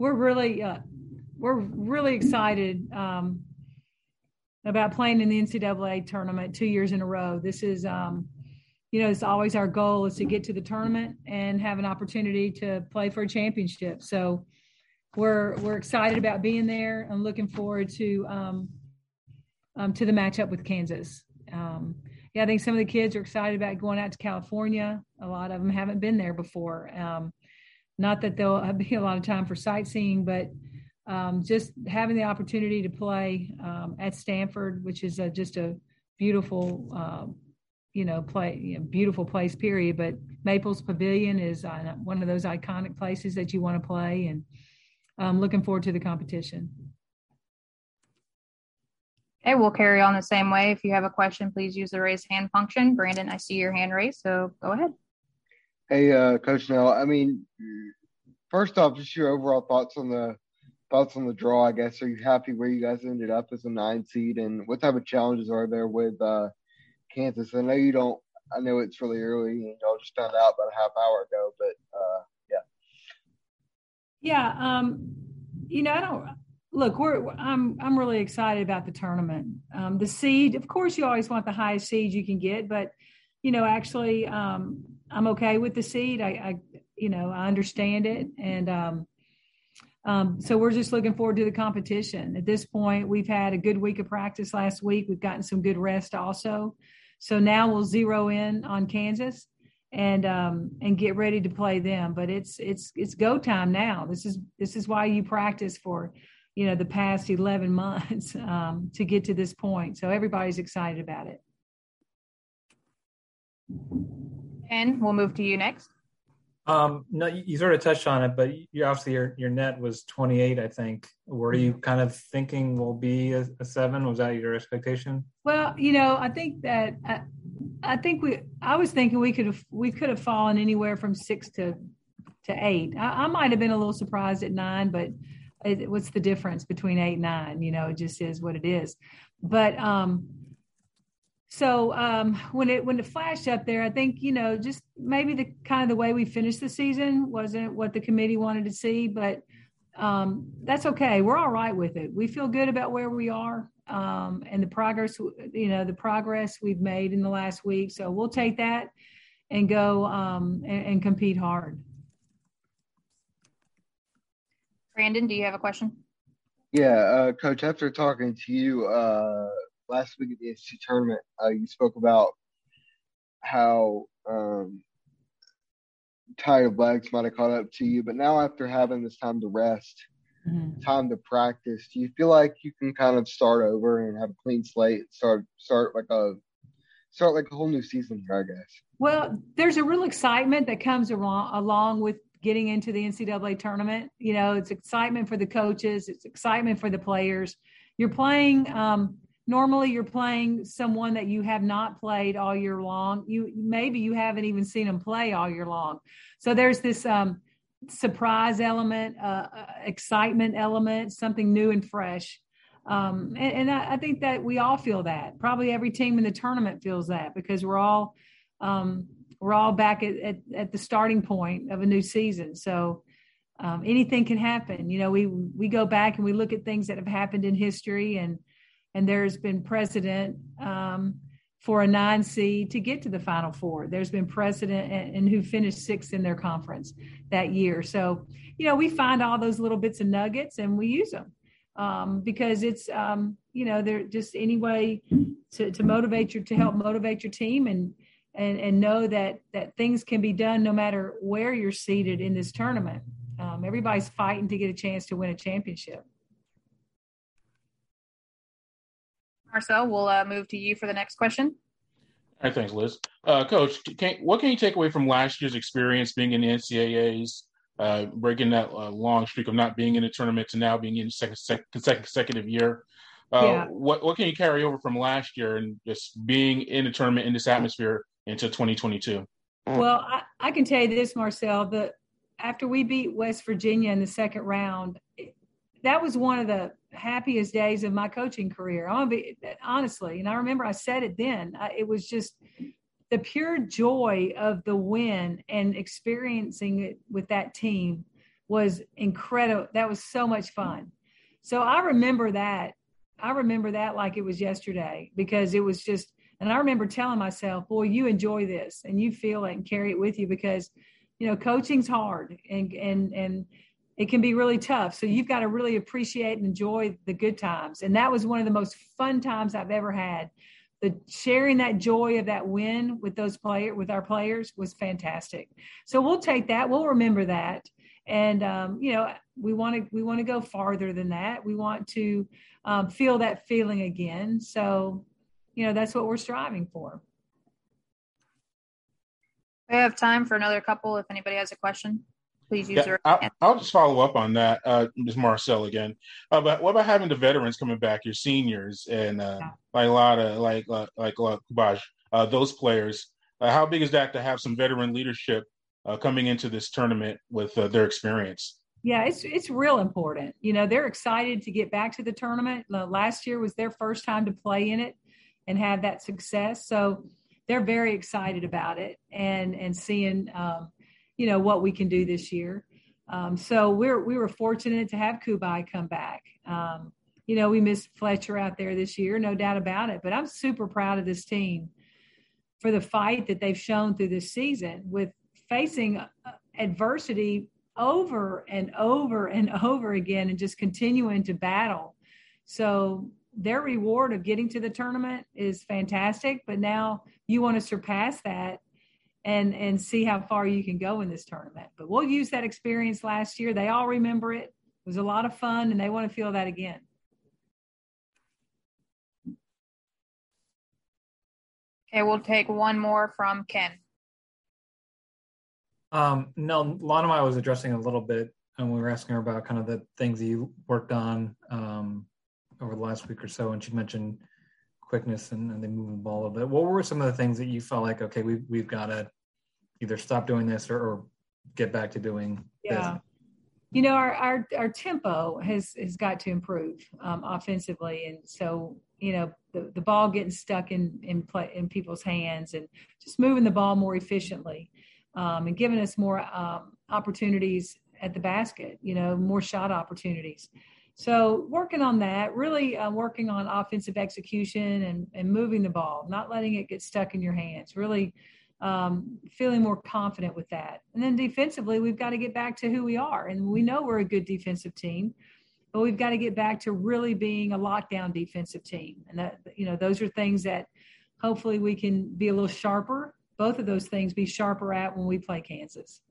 we're really uh, we're really excited um, about playing in the NCAA tournament two years in a row. This is, um, you know, it's always our goal is to get to the tournament and have an opportunity to play for a championship. So we're we're excited about being there and looking forward to um, um, to the matchup with Kansas. Um, yeah, I think some of the kids are excited about going out to California. A lot of them haven't been there before. Um, not that there'll be a lot of time for sightseeing, but um, just having the opportunity to play um, at Stanford, which is a, just a beautiful, uh, you know, play, you know, beautiful place. Period. But Maples Pavilion is uh, one of those iconic places that you want to play, and I'm looking forward to the competition. Okay, we'll carry on the same way. If you have a question, please use the raise hand function. Brandon, I see your hand raised, so go ahead. Hey, uh, Coach Nell. I mean, first off, just your overall thoughts on the thoughts on the draw. I guess are you happy where you guys ended up as a nine seed, and what type of challenges are there with uh, Kansas? I know you don't. I know it's really early, and y'all just found out about a half hour ago, but uh, yeah. Yeah, um, you know, I don't look, we're I'm I'm really excited about the tournament. Um, the seed, of course, you always want the highest seed you can get, but you know, actually, um, I'm okay with the seed. I, I, you know, I understand it, and um, um, so we're just looking forward to the competition. At this point, we've had a good week of practice last week. We've gotten some good rest also. So now we'll zero in on Kansas and um, and get ready to play them. But it's it's it's go time now. This is this is why you practice for you know the past 11 months um, to get to this point so everybody's excited about it and we'll move to you next um, no you sort of touched on it but you obviously your, your net was 28 i think were you mm-hmm. kind of thinking will be a, a, seven was that your expectation well you know i think that I, I think we i was thinking we could have we could have fallen anywhere from six to to eight I, I might have been a little surprised at nine but it, what's the difference between eight and nine? You know, it just is what it is. But um, so um, when it when it flashed up there, I think you know just maybe the kind of the way we finished the season wasn't what the committee wanted to see, but um, that's okay. We're all right with it. We feel good about where we are um, and the progress. You know, the progress we've made in the last week. So we'll take that and go um, and, and compete hard. Brandon, do you have a question? Yeah, uh, Coach. After talking to you uh, last week at the ACC tournament, uh, you spoke about how um, tired legs might have caught up to you, but now after having this time to rest, mm-hmm. time to practice, do you feel like you can kind of start over and have a clean slate, start start like a start like a whole new season here, I guess? Well, there's a real excitement that comes along along with getting into the NCAA tournament. You know, it's excitement for the coaches, it's excitement for the players. You're playing. Um, normally, you're playing someone that you have not played all year long. You maybe you haven't even seen them play all year long. So there's this um, surprise element, uh, uh excitement element, something new and fresh. Um, and, and I, I, think that we all feel that. Probably every team in the tournament feels that because we're all um, we're all back at, at, at, the starting point of a new season. So um, anything can happen. You know, we we go back and we look at things that have happened in history, and and there's been precedent um, for a nine seed to get to the Final Four. There's been precedent and, and who finished sixth in their conference that year. So you know, we find all those little bits and nuggets and we use them. Um, because it's um, you know they're just any way to, to motivate your to help motivate your team and and and know that that things can be done no matter where you're seated in this tournament. Um, everybody's fighting to get a chance to win a championship. Marcel, we'll uh, move to you for the next question. All right, thanks, Liz. Uh, Coach, can, what can you take away from last year's experience being in the NCAA's, uh, breaking that uh, long streak of not being in a tournament to now being in the second, second consecutive year? Uh, yeah. What what can you carry over from last year and just being in a tournament in this atmosphere into 2022? Well, I, I can tell you this, Marcel. The after we beat West Virginia in the second round, that was one of the happiest days of my coaching career. I'm gonna be honestly, and I remember I said it then. I, it was just the pure joy of the win and experiencing it with that team was incredible. That was so much fun. So I remember that. I remember that like it was yesterday because it was just, and I remember telling myself, boy, you enjoy this and you feel it and carry it with you because, you know, coaching's hard and, and, and, it can be really tough. So you've got to really appreciate and enjoy the good times. And that was one of the most fun times I've ever had. The sharing that joy of that win with those player with our players was fantastic. So we'll take that. We'll remember that. And um, you know, we want to we want to go farther than that. We want to um, feel that feeling again. So, you know, that's what we're striving for. We have time for another couple. If anybody has a question please use yeah, I'll, I'll, just follow up on that, uh, Ms. Marcel again. Uh, but what about having the veterans coming back, your seniors, and uh, like a lot of like uh, like like Cubaj, uh, those players? Uh, how big is that to have some veteran leadership uh, coming into this tournament with uh, their experience? Yeah, it's it's real important. You know, they're excited to get back to the tournament. Last year was their first time to play in it and have that success, so they're very excited about it and and seeing. Um, you know what we can do this year. Um, so we're we were fortunate to have Cubaj come back. Um, you know, we missed Fletcher out there this year, no doubt about it. But I'm super proud of this team for the fight that they've shown through this season with facing uh, adversity over and over and over again and just continuing to battle. So their reward of getting to the tournament is fantastic, but now you want to surpass that and and see how far you can go in this tournament. But we'll use that experience last year. They all remember it. It was a lot of fun, and they want to feel that again. Okay, we'll take one more from Ken. Um, no, Lana was addressing a little bit, and we were asking her about kind of the things that you worked on um, over the last week or so, and she mentioned quickness and, and they move the ball a little bit. What were some of the things that you felt like, okay, we've, we've got to either stop doing this or, or get back to doing yeah. This? You know, our, our, our tempo has, has got to improve um, offensively. And so, you know, the, the ball getting stuck in, in play, in people's hands and just moving the ball more efficiently um, and giving us more um, opportunities at the basket, you know, more shot opportunities. So working on that, really uh, working on offensive execution and, and moving the ball, not letting it get stuck in your hands, really um, feeling more confident with that. And then defensively, we've got to get back to who we are. And we know we're a good defensive team, but we've got to get back to really being a lockdown defensive team. And that, you know, those are things that hopefully we can be a little sharper. Both of those things be sharper at when we play Kansas.